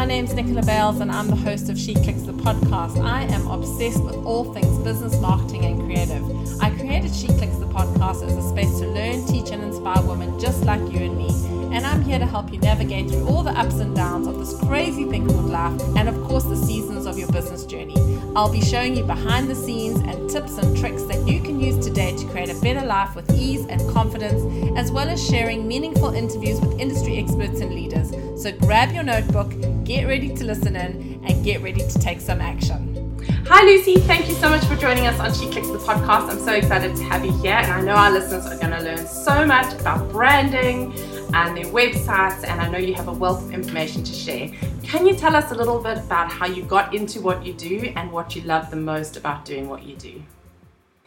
my name's Nicola Bales and I'm the host of She Clicks the podcast. I am obsessed with all things business, marketing, and creative. I created She Clicks the podcast as a space to learn, teach, and inspire women just like you and me. And I'm here to help you navigate through all the ups and downs of this crazy thing called life and, of course, the seasons of your business journey. I'll be showing you behind the scenes and tips and tricks that you can use today to create a better life with ease and confidence, as well as sharing meaningful interviews with industry experts and leaders. So grab your notebook, get ready to listen in, and get ready to take some action. Hi, Lucy. Thank you so much for joining us on She Clicks the podcast. I'm so excited to have you here, and I know our listeners are going to learn so much about branding and their websites, and I know you have a wealth of information to share. Can you tell us a little bit about how you got into what you do and what you love the most about doing what you do?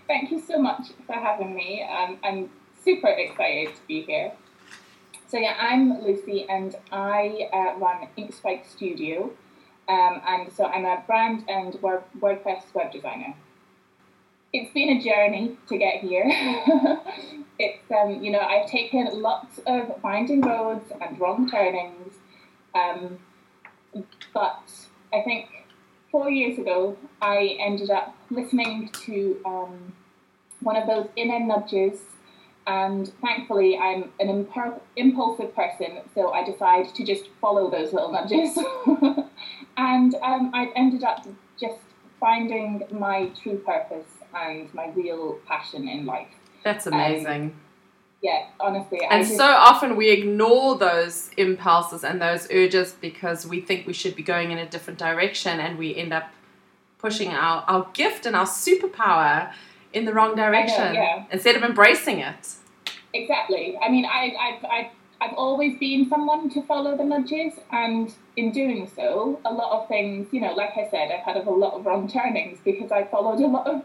Thank you so much for having me. Um, I'm super excited to be here. So yeah, I'm Lucy, and I uh, run Inkspike Studio, um, and so I'm a brand and WordPress web designer. It's been a journey to get here. it's um, you know I've taken lots of winding roads and wrong turnings, um, but I think four years ago I ended up listening to um, one of those inner nudges and thankfully, I'm an impulsive person, so I decide to just follow those little nudges. and um, I've ended up just finding my true purpose and my real passion in life. That's amazing. Um, yeah, honestly. And just, so often we ignore those impulses and those urges because we think we should be going in a different direction and we end up pushing our, our gift and our superpower in the wrong direction know, yeah. instead of embracing it. Exactly. I mean, I, I've, I've, I've always been someone to follow the nudges, and in doing so, a lot of things, you know, like I said, I've had a lot of wrong turnings because I followed a lot of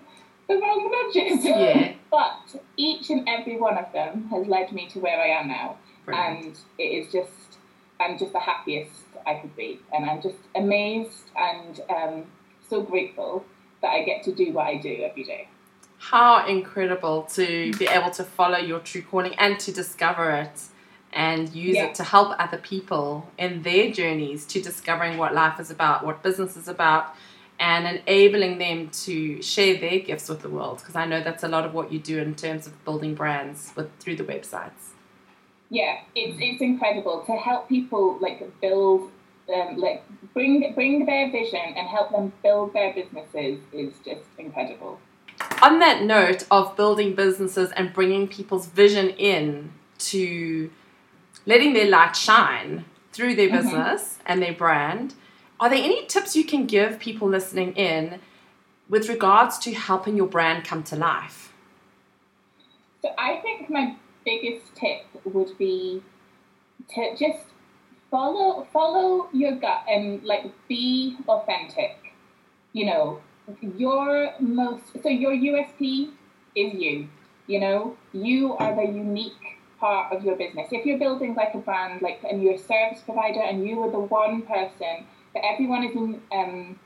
the wrong nudges. Yeah. but each and every one of them has led me to where I am now, Brilliant. and it is just, I'm just the happiest I could be, and I'm just amazed and um, so grateful that I get to do what I do every day how incredible to be able to follow your true calling and to discover it and use yeah. it to help other people in their journeys to discovering what life is about, what business is about, and enabling them to share their gifts with the world. Because I know that's a lot of what you do in terms of building brands with through the websites. Yeah, it's it's incredible to help people like build um, like bring bring their vision and help them build their businesses is just incredible on that note of building businesses and bringing people's vision in to letting their light shine through their mm-hmm. business and their brand, are there any tips you can give people listening in with regards to helping your brand come to life? So I think my biggest tip would be to just follow follow your gut and like be authentic. You know, your most so your USP is you. You know, you are the unique part of your business. If you're building like a brand, like and you're a service provider, and you are the one person that everyone is in, um,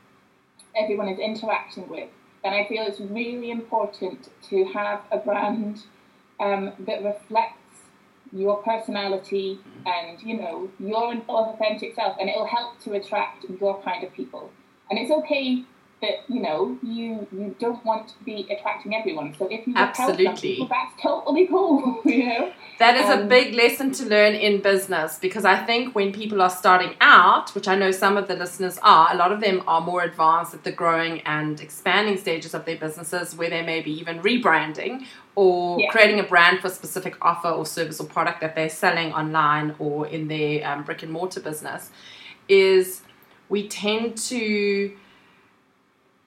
everyone is interacting with, then I feel it's really important to have a brand um, that reflects your personality and you know your authentic self, and it'll help to attract your kind of people. And it's okay that you know you you don't want to be attracting everyone. So if you absolutely people, that's totally cool. You know that is um, a big lesson to learn in business because I think when people are starting out, which I know some of the listeners are, a lot of them are more advanced at the growing and expanding stages of their businesses, where they may be even rebranding or yeah. creating a brand for a specific offer or service or product that they're selling online or in their um, brick and mortar business. Is we tend to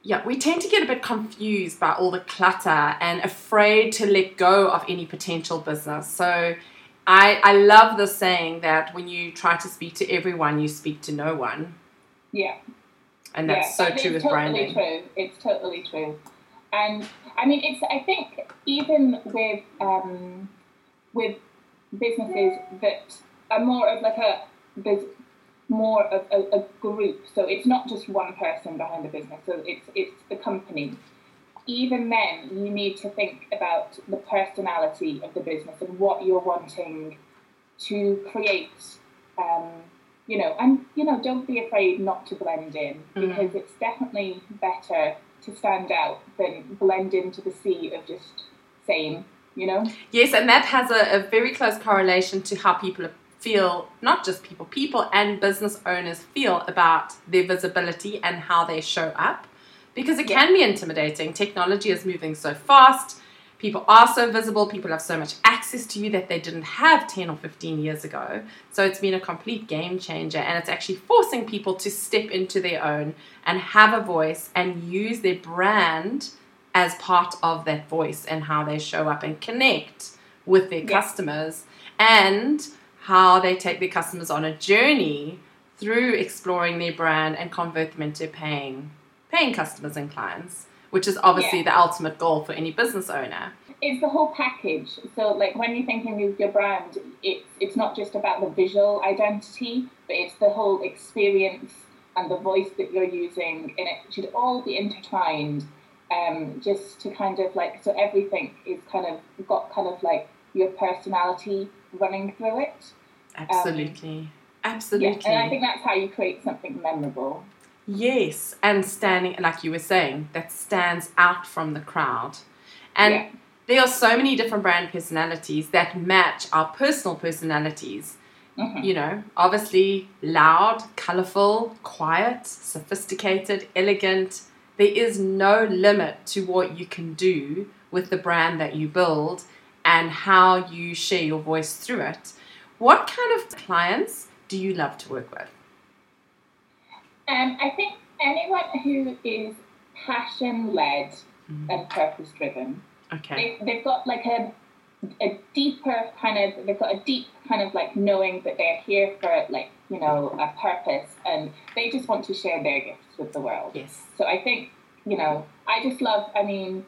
yeah, we tend to get a bit confused by all the clutter and afraid to let go of any potential business. So I, I love the saying that when you try to speak to everyone, you speak to no one. Yeah. And that's yeah, so true with totally branding. True. It's totally true. And I mean, it's. I think even with um, with businesses that are more of like a more of a, a, group. So it's not just one person behind the business. So it's it's the company. Even then, you need to think about the personality of the business and what you're wanting to create um, you know, and you know, don't be afraid not to blend in Mm. because it's definitely better to stand out than blend into the sea of just same, you know. Yes, and that has a, a very close correlation to how people feel, not just people, people and business owners feel about their visibility and how they show up. Because it can be intimidating. Technology is moving so fast. People are so visible. People have so much access to you that they didn't have 10 or 15 years ago. So it's been a complete game changer. And it's actually forcing people to step into their own and have a voice and use their brand as part of that voice and how they show up and connect with their Yeah. customers and how they take their customers on a journey through exploring their brand and convert them into paying paying customers and clients which is obviously Yeah. the ultimate goal for any business owner It's the whole package. So, like when you're thinking of your brand, it's it's not just about the visual identity, but it's the whole experience and the voice that you're using, and it should all be intertwined. Um, just to kind of like so everything is kind of got kind of like your personality running through it. absolutely Yeah, absolutely and I think that's how you create something memorable. Yes, and standing, like you were saying, that stands out from the crowd. And Yeah. there are so many different brand personalities that match our personal personalities. Mhm. You know, obviously loud, colorful, quiet, sophisticated, elegant. There is no limit to what you can do with the brand that you build and how you share your voice through it. What kind of clients do you love to work with? Um, I think anyone who is passion led Mhm. and purpose driven, Okay. they, they've got like a, a deeper kind of, they've got a deep kind of like knowing that they're here for like, you know, a purpose and they just want to share their gifts with the world. Yes. So I think, you know, I just love, I mean,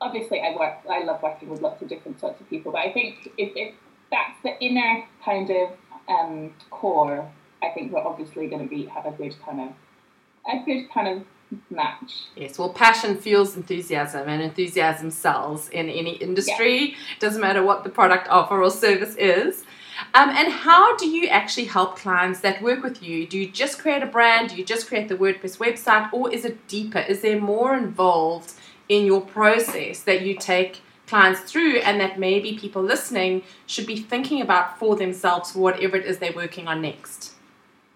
obviously I work, I love working with lots of different sorts of people, but I think if, if that's the inner kind of um, core, I think we're obviously going to be have a good kind of, a good kind of match. Yes, well, passion fuels enthusiasm, and enthusiasm sells in any industry. Doesn't matter what the product, offer, or service is. Um, and how do you actually help clients that work with you? Do you just create a brand? Do you just create the WordPress website? Or is it deeper? Is there more involved in your process that you take clients through and that maybe people listening should be thinking about for themselves, whatever it is they're working on next?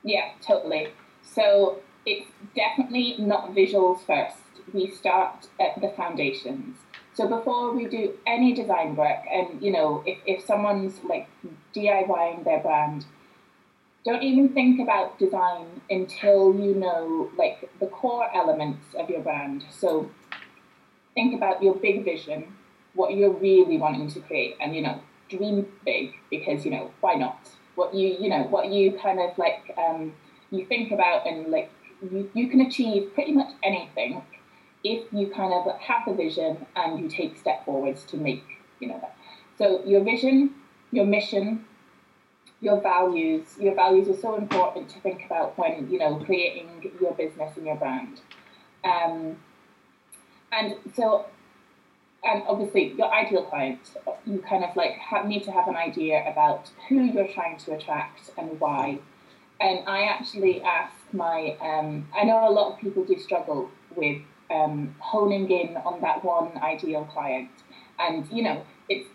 Yeah, totally. So it's definitely not visuals first. We start at the foundations. So before we do any design work, and you know, if, if someone's like DIYing their brand, don't even think about design until you know like the core elements of your brand. So think about your big vision, what you're really wanting to create, and you know, dream big because you know why not? What you you know what you kind of like um, you think about and like you, you can achieve pretty much anything if you kind of have the vision and you take step forwards to make you know that. So your vision, your mission, your values. Your values are so important to think about when you know creating your business and your brand. Um, and so, and obviously, your ideal client, you kind of like have, need to have an idea about who you're trying to attract and why. And I actually ask my, um, I know a lot of people do struggle with um, honing in on that one ideal client. And, you know, it's,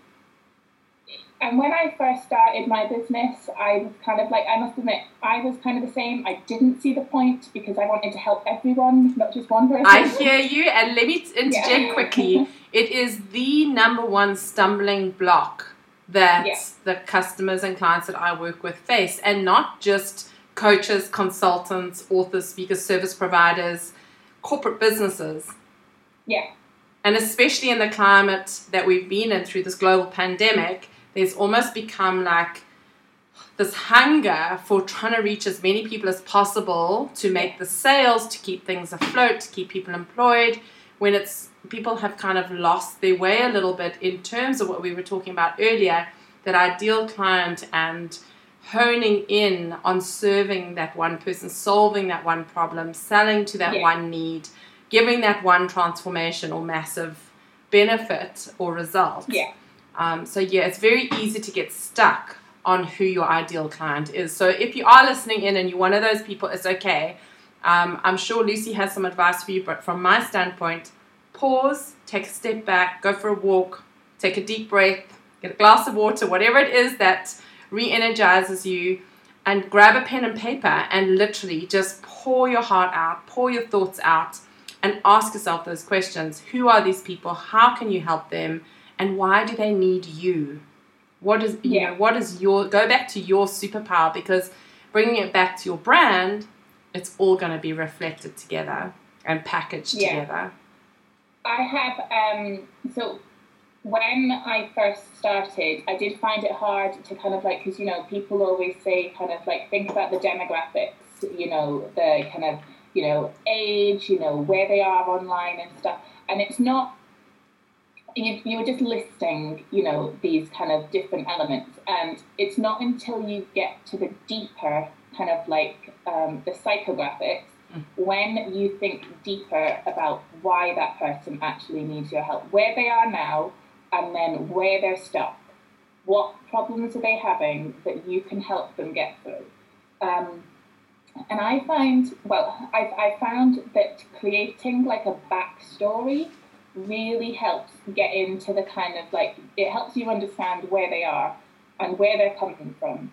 and when I first started my business, I was kind of like, I must admit, I was kind of the same. I didn't see the point because I wanted to help everyone, not just one person. I hear you, and let me interject Yeah. quickly. It is the number one stumbling block that Yeah. the customers and clients that I work with face, and not just coaches, consultants, authors, speakers, service providers, corporate businesses. Yeah. And especially in the climate that we've been in through this global pandemic, there's almost become like this hunger for trying to reach as many people as possible to make the sales, to keep things afloat, to keep people employed, when it's people have kind of lost their way a little bit in terms of what we were talking about earlier, that ideal client and honing in on serving that one person, solving that one problem, selling to that Yeah. one need, giving that one transformation or massive benefit or result. Yeah. Um, so yeah, it's very easy to get stuck on who your ideal client is. So if you are listening in and you're one of those people, it's okay. Um, I'm sure Lucy has some advice for you, but from my standpoint, pause, take a step back, go for a walk, take a deep breath, get a glass of water, whatever it is that re energizes you, and grab a pen and paper and literally just pour your heart out, pour your thoughts out, and ask yourself those questions Who are these people? How can you help them? And why do they need you? What is you Yeah. know what is your go back to your superpower because bringing it back to your brand, it's all going to be reflected together and packaged Yeah. together. I have um so when I first started, I did find it hard to kind of like because you know people always say kind of like think about the demographics, you know the kind of you know age, you know where they are online and stuff, and it's not. You, you were just listing, you know, these kind of different elements, and it's not until you get to the deeper kind of like um, the psychographics when you think deeper about why that person actually needs your help, where they are now, and then where they're stuck. What problems are they having that you can help them get through? Um, and I find, well, I've, I found that creating like a backstory really helps get into the kind of like, it helps you understand where they are and where they're coming from.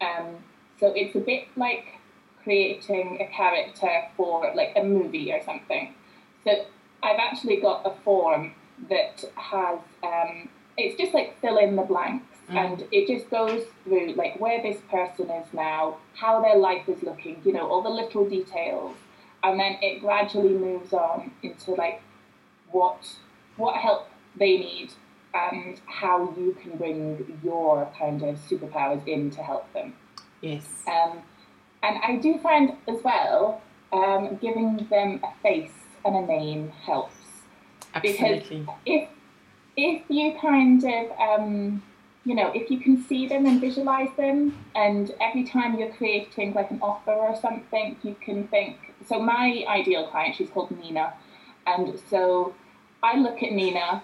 Um, so it's a bit like creating a character for like a movie or something. So I've actually got a form that has um, it's just like fill in the blanks and it just goes through like where this person is now, how their life is looking, you know, all the little details, and then it gradually moves on into like what what help they need and how you can bring your kind of superpowers in to help them. Yes. Um, and I do find as well um, giving them a face and a name helps Absolutely. if if you kind of um, you know if you can see them and visualize them and every time you're creating like an offer or something you can think so my ideal client she's called nina and so i look at nina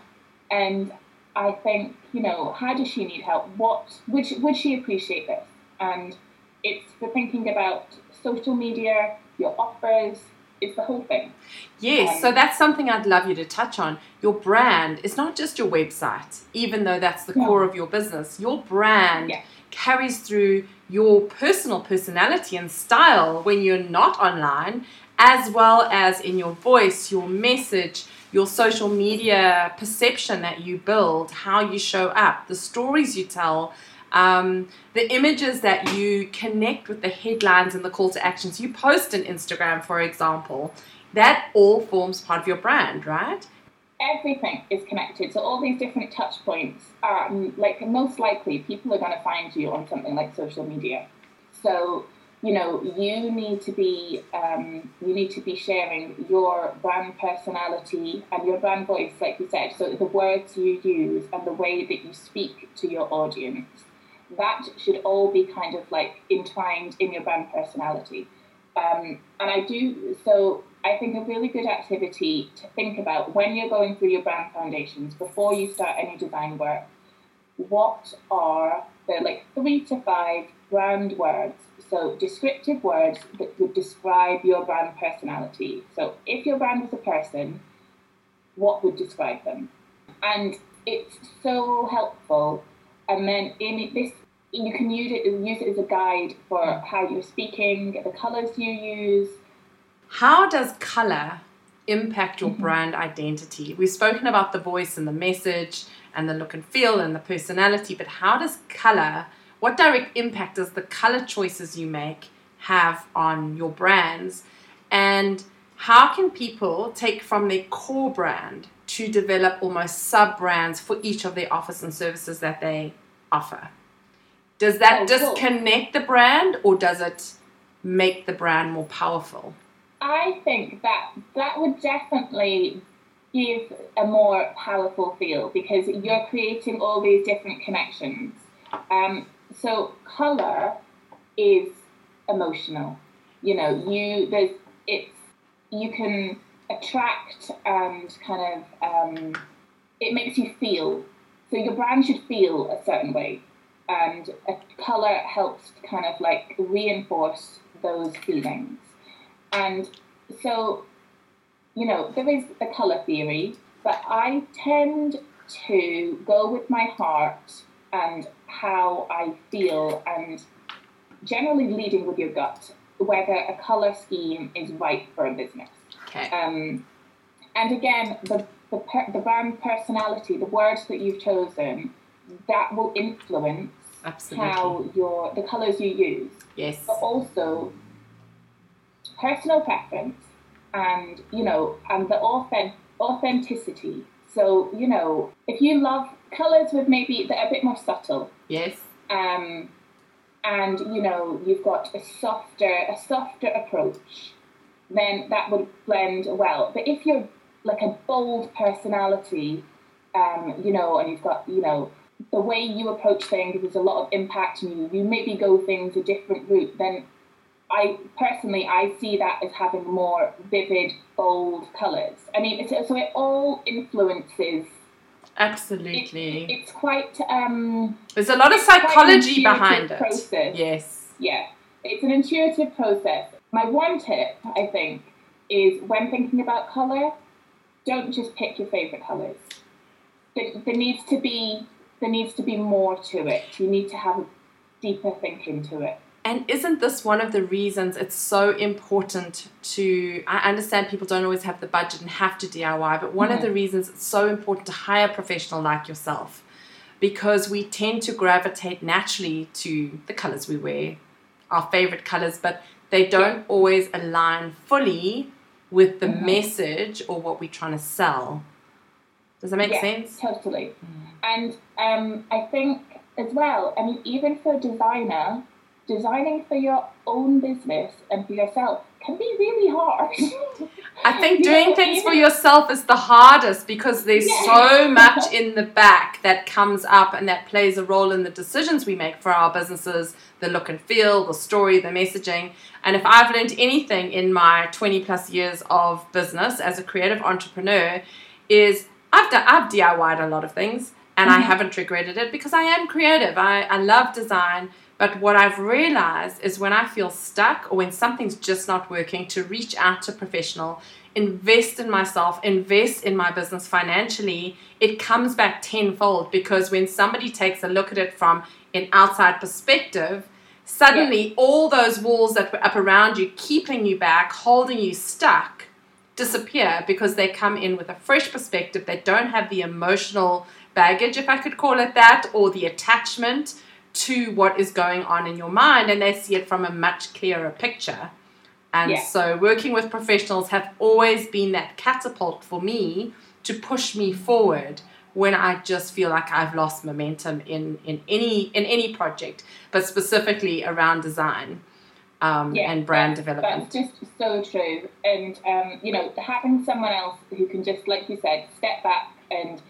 and i think you know how does she need help what would she, would she appreciate this and it's for thinking about social media your offers it's the whole thing Yes, so Um, that's something I'd love you to touch on. Your brand is not just your website, even though that's the No. core of your business. Your brand Yeah. carries through your personal personality and style when you're not online, as well as in your voice, your message, your social media perception that you build, how you show up, the stories you tell. Um, the images that you connect with the headlines and the call to actions you post on Instagram, for example, that all forms part of your brand, right? everything is connected. So all these different touch points mm, like most likely people are going to find you on something like social media. So you know you need to be um, you need to be sharing your brand personality and your brand voice, like you said. So the words you use and the way that you speak to your audience, that should all be kind of like entwined in your brand personality. Um, and I do so. I think a really good activity to think about when you're going through your brand foundations before you start any design work. What are the like three to five brand words? So descriptive words that would describe your brand personality. So if your brand was a person, what would describe them? And it's so helpful. And then in this you can use it use it as a guide for how you're speaking, the colours you use. How does color impact your Mm-hmm. brand identity? We've spoken about the voice and the message and the look and feel and the personality, but how does color, what direct impact does the color choices you make have on your brands? And how can people take from their core brand to develop almost sub brands for each of their offers and services that they offer? Does that Oh, cool. disconnect the brand or does it make the brand more powerful? I think that that would definitely give a more powerful feel because you're creating all these different connections. Um, so color is emotional. You know, you there's it's you can attract and kind of um, it makes you feel. So your brand should feel a certain way. and a color helps to kind of like reinforce those feelings. And so, you know, there is the color theory, but I tend to go with my heart and how I feel, and generally leading with your gut whether a color scheme is right for a business. Okay. Um, and again, the the, per, the brand personality, the words that you've chosen, that will influence Absolutely. how your the colors you use, yes. but also personal preference and you know and the authentic authenticity. So you know if you love colors with maybe that are a bit more subtle, Yes. um, and you know you've got a softer a softer approach, then that would blend well. But if you're like a bold personality, um, you know, and you've got you know the way you approach things, there's a lot of impact, and you you maybe go things a different route. Then I personally I see that as having more vivid, bold colours. I mean, it's, so it all influences. It, Absolutely. it's quite um, There's a lot of it's quite an psychology behind it. Process. Yes. Yeah, it's an intuitive process. My one tip, I think, is when thinking about colour, don't just pick your favourite colours. There, there needs to be there needs to be more to it. You need to have a deeper thinking to it. And isn't this one of the reasons it's so important to? I understand people don't always have the budget and have to DIY, but one of Mhm. the reasons it's so important to hire a professional like yourself because we tend to gravitate naturally to the colors we wear, our favorite colors, but they don't always align fully with the Mhm. message or what we're trying to sell. Does that make Yeah, sense? Totally. And um, I think as well, I mean, even for a designer, designing for your own business and for yourself can be really hard. I think doing know, things for yourself is the hardest because there's Yeah. so much in the back that comes up and that plays a role in the decisions we make for our businesses, the look and feel, the story, the messaging. And if I've learned anything in my 20 plus years of business as a creative entrepreneur, is I've done, I've DIY'd a lot of things and I Mhm. haven't regretted it because I am creative. I, I love design. But what I've realized is when I feel stuck or when something's just not working, to reach out to a professional, invest in myself, invest in my business financially, it comes back tenfold because when somebody takes a look at it from an outside perspective, suddenly all those walls that were up around you, keeping you back, holding you stuck, disappear because they come in with a fresh perspective. They don't have the emotional baggage, if I could call it that, or the attachment to what is going on in your mind, and they see it from a much clearer picture. And Yeah. so, working with professionals have always been that catapult for me to push me forward when I just feel like I've lost momentum in, in any in any project, but specifically around design um, Yeah, and brand That's development. That's just so true. And, um, you know, having someone else who can just, like you said, step back and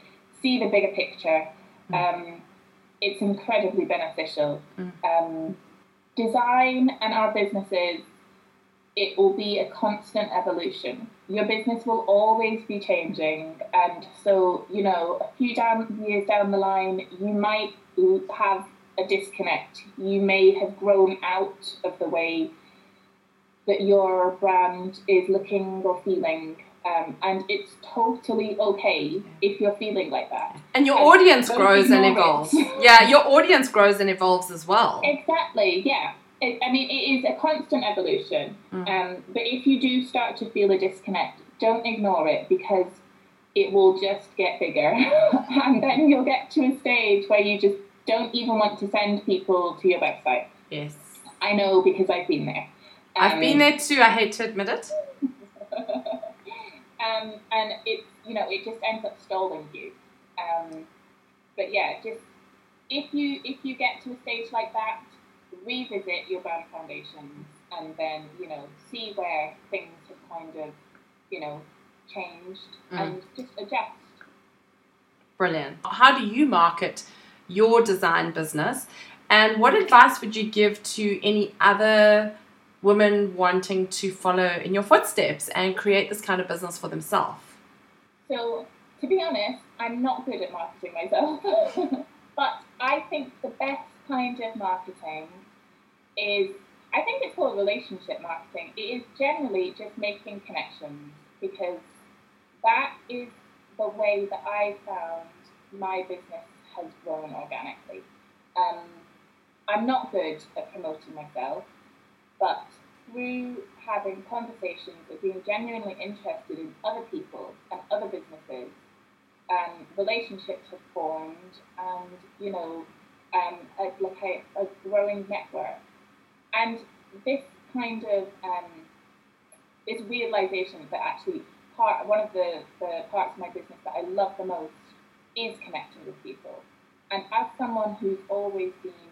see the bigger picture, um, it's incredibly beneficial. Mm. Um, design and our businesses, it will be a constant evolution. Your business will always be changing. And so, you know, a few down, years down the line, you might have a disconnect. You may have grown out of the way that your brand is looking or feeling. Um, and it's totally okay if you're feeling like that. And your And audience grows and evolves. yeah, your audience grows and evolves as well. Exactly, yeah. It, I mean, it is a constant evolution. Mm. Um, but if you do start to feel a disconnect, don't ignore it because it will just get bigger. and then you'll get to a stage where you just don't even want to send people to your website. Yes. I know because I've been there. I've Um, been there too, I hate to admit it. um, and it, you know, it just ends up stalling you. Um, but yeah, just if you if you get to a stage like that, revisit your brand foundations, and then you know see where things have kind of, you know, changed, Mm. and just adjust. Brilliant. How do you market your design business? And what advice would you give to any other women wanting to follow in your footsteps and create this kind of business for themselves? So, to be honest, I'm not good at marketing myself. but I think the best kind of marketing is, I think it's called relationship marketing. It is generally just making connections because that is the way that I found my business has grown organically. Um, I'm not good at promoting myself, but through having conversations and being genuinely interested in other people and other businesses, um, relationships have formed, and you know, um, a, like a, a growing network. And this kind of um, this realization that actually part one of the, the parts of my business that I love the most is connecting with people. And as someone who's always been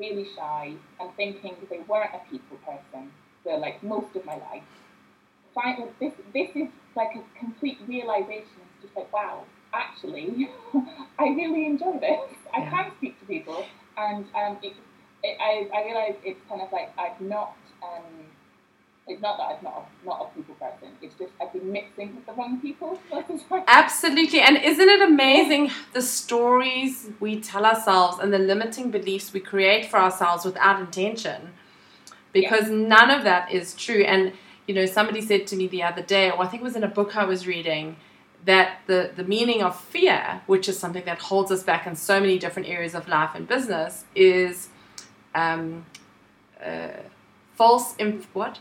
really shy and thinking they weren't a people person for like most of my life, find this this is like a complete realization. It's just like wow, actually, I really enjoy this. I yeah. can speak to people, and um, it, it, I I realize it's kind of like I've not um, it's not that I'm not a, not a people person. It's just I've been mixing with the wrong people. Absolutely, and isn't it amazing the stories we tell ourselves and the limiting beliefs we create for ourselves without intention? Because yeah. none of that is true. And you know, somebody said to me the other day, or I think it was in a book I was reading, that the the meaning of fear, which is something that holds us back in so many different areas of life and business, is um, uh, false inf- what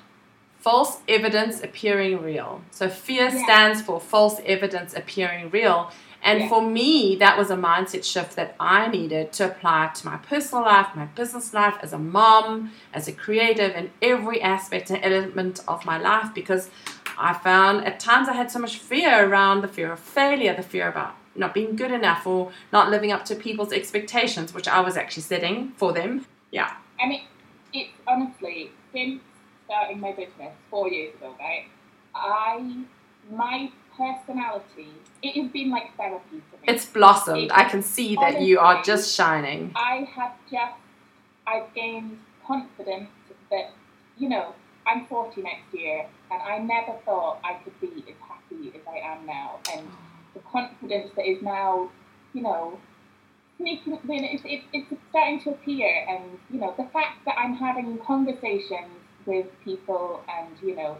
false evidence appearing real. So fear yeah. stands for false evidence appearing real. And yeah. for me, that was a mindset shift that I needed to apply to my personal life, my business life, as a mom, as a creative, in every aspect and element of my life because I found at times I had so much fear around the fear of failure, the fear about not being good enough or not living up to people's expectations, which I was actually setting for them. Yeah. I mean, it honestly, since starting my business four years ago, right, I, my personality, it has been like therapy for me. It's blossomed. It, I can see that honestly, you are just shining. I have just, I've gained confidence that, you know, I'm 40 next year, and I never thought I could be as happy as I am now. And the confidence that is now, you know, it's, it's, it's starting to appear. And, you know, the fact that I'm having conversations with people and, you know,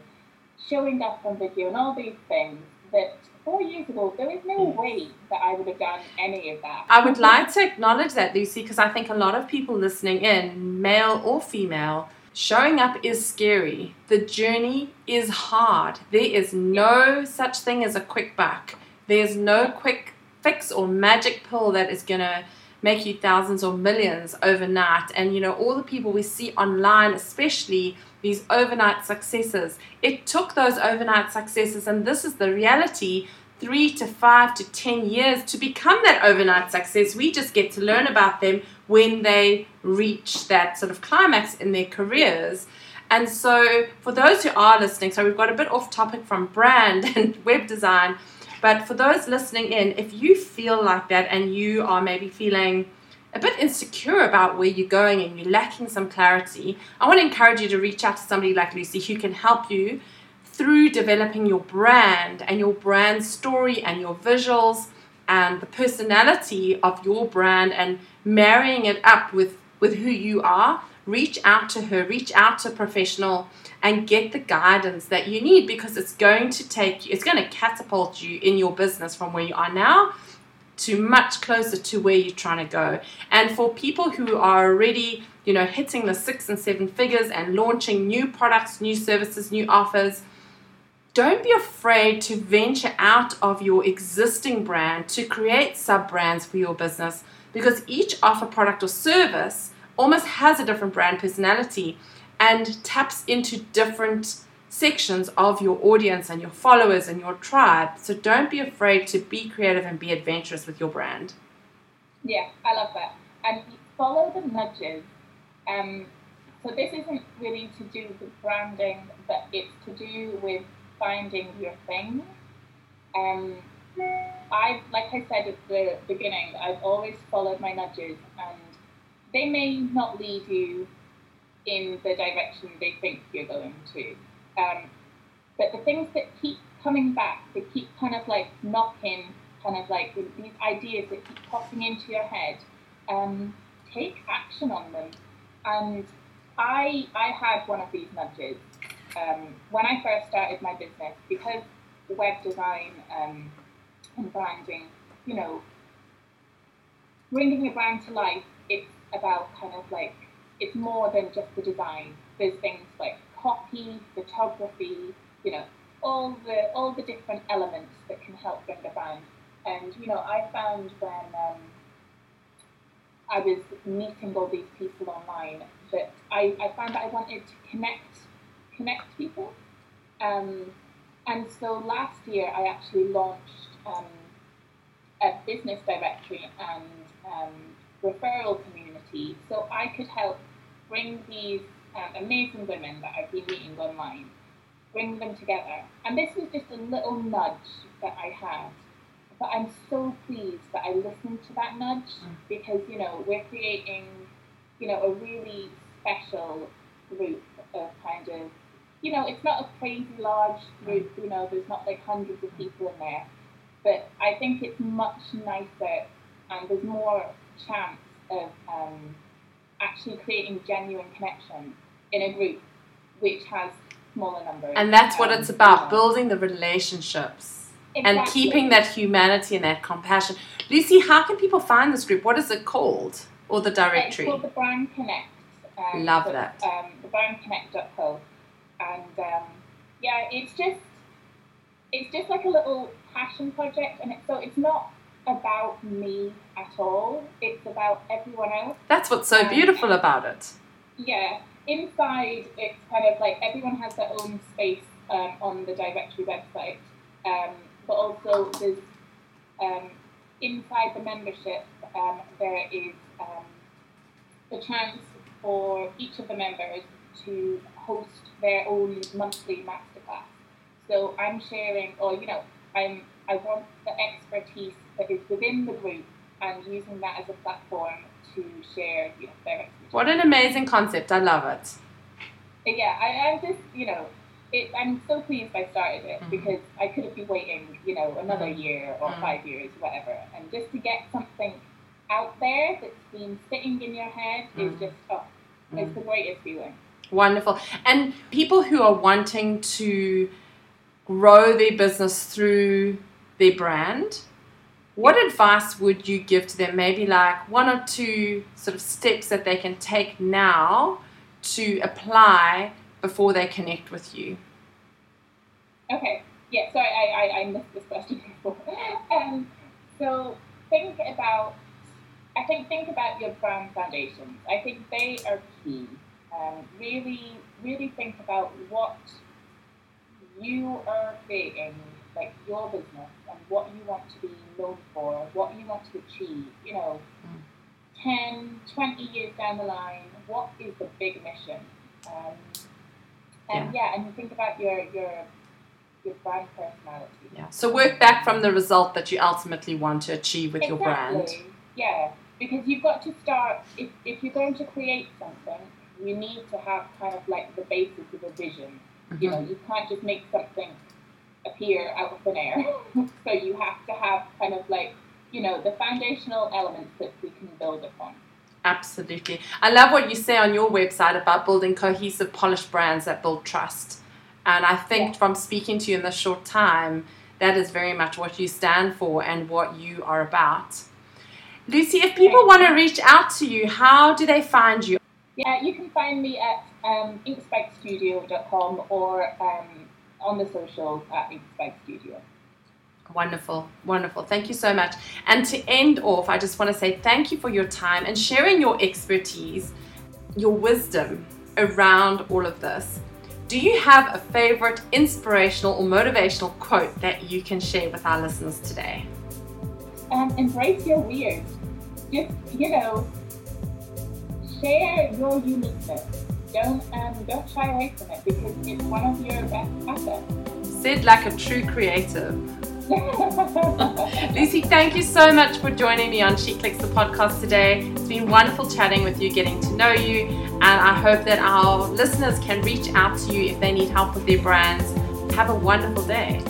showing up on video and all these things that four years ago, there is no way that I would have done any of that. I would like to acknowledge that, Lucy, because I think a lot of people listening in, male or female, showing up is scary. The journey is hard. There is no such thing as a quick buck. There's no quick fix or magic pill that is going to make you thousands or millions overnight. And, you know, all the people we see online, especially these overnight successes. It took those overnight successes, and this is the reality three to five to ten years to become that overnight success. We just get to learn about them when they reach that sort of climax in their careers. And so, for those who are listening, so we've got a bit off topic from brand and web design, but for those listening in, if you feel like that and you are maybe feeling a bit insecure about where you're going and you're lacking some clarity, I want to encourage you to reach out to somebody like Lucy who can help you through developing your brand and your brand story and your visuals and the personality of your brand and marrying it up with, with who you are. Reach out to her, reach out to a professional and get the guidance that you need because it's going to take you, it's going to catapult you in your business from where you are now to much closer to where you're trying to go. And for people who are already, you know, hitting the six and seven figures and launching new products, new services, new offers, don't be afraid to venture out of your existing brand to create sub brands for your business because each offer, product, or service almost has a different brand personality and taps into different sections of your audience and your followers and your tribe. So don't be afraid to be creative and be adventurous with your brand. Yeah, I love that. And follow the nudges. Um, so this isn't really to do with branding, but it's to do with finding your thing. Um, I, like I said at the beginning, I've always followed my nudges, and they may not lead you in the direction they think you're going to. Um, but the things that keep coming back, that keep kind of like knocking, kind of like these ideas that keep popping into your head, um, take action on them. And I I had one of these nudges um, when I first started my business because web design um, and branding, you know, bringing a brand to life. It's about kind of like it's more than just the design. There's things like copy, photography, you know, all the all the different elements that can help bring a brand. And you know, I found when um, I was meeting all these people online that I, I found that I wanted to connect connect people. Um, and so last year I actually launched um, a business directory and um, referral community so I could help bring these um, amazing women that I've been meeting online, bring them together. And this was just a little nudge that I had. But I'm so pleased that I listened to that nudge mm. because, you know, we're creating, you know, a really special group of kind of, you know, it's not a crazy large group, you know, there's not like hundreds of people in there. But I think it's much nicer and there's more chance of um, actually creating genuine connection in a group which has smaller numbers. And that's um, what it's about building the relationships exactly. and keeping that humanity and that compassion. Lucy, how can people find this group? What is it called? Or the directory? It's called the Brand Connect. Um, Love the, that. Um, the brandconnect.co. And um, yeah, it's just it's just like a little passion project and it's so it's not about me at all. It's about everyone else. That's what's so um, beautiful about it. Yeah. Inside, it's kind of like everyone has their own space um, on the directory website, um, but also there's um, inside the membership um, there is um, the chance for each of the members to host their own monthly masterclass. So I'm sharing, or you know, I'm I want the expertise that is within the group and using that as a platform to share you know, their expertise. What an amazing concept! I love it. Yeah, I, I just you know, it, I'm so pleased I started it mm-hmm. because I could have been waiting you know another mm-hmm. year or mm-hmm. five years, whatever, and just to get something out there that's been sitting in your head is mm-hmm. just oh, it's the mm-hmm. greatest feeling. Wonderful, and people who are wanting to grow their business through their brand what advice would you give to them? Maybe like one or two sort of steps that they can take now to apply before they connect with you. Okay. Yeah. Sorry, I, I, I missed this question before. um, so think about. I think think about your brand foundations. I think they are key. Um, really, really think about what you are creating like your business and what you want to be known for, what you want to achieve, you know, mm. 10, 20 years down the line, what is the big mission? Um, and yeah. yeah, and you think about your, your, your brand personality. Yeah. So work back from the result that you ultimately want to achieve with exactly. your brand. Yeah, because you've got to start, if, if you're going to create something, you need to have kind of like the basis of a vision. Mm-hmm. You know, you can't just make something appear out of thin air. so you have to have kind of like, you know, the foundational elements that we can build upon. Absolutely. I love what you say on your website about building cohesive, polished brands that build trust. And I think yeah. from speaking to you in this short time, that is very much what you stand for and what you are about. Lucy, if people want to reach out to you, how do they find you? Yeah, you can find me at um, inkspikestudio.com or um, on the social at Spike Studio. Wonderful, wonderful. Thank you so much. And to end off, I just want to say thank you for your time and sharing your expertise, your wisdom around all of this. Do you have a favorite inspirational or motivational quote that you can share with our listeners today? Um, embrace your weird. Just, you know, share your uniqueness don't um, don't shy away from it because it's one of your best assets. Said like a true creative. Lucy, thank you so much for joining me on She Clicks the podcast today. It's been wonderful chatting with you, getting to know you, and I hope that our listeners can reach out to you if they need help with their brands. Have a wonderful day.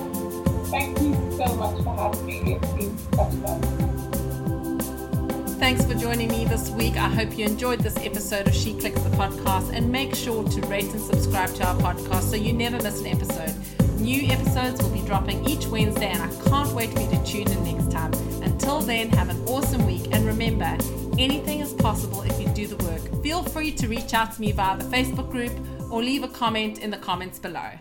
Thank you so much for having me. It's been such fun. Thanks for joining me this week. I hope you enjoyed this episode of She Clicks the podcast and make sure to rate and subscribe to our podcast so you never miss an episode. New episodes will be dropping each Wednesday, and I can't wait for you to tune in next time. Until then, have an awesome week, and remember, anything is possible if you do the work. Feel free to reach out to me via the Facebook group or leave a comment in the comments below.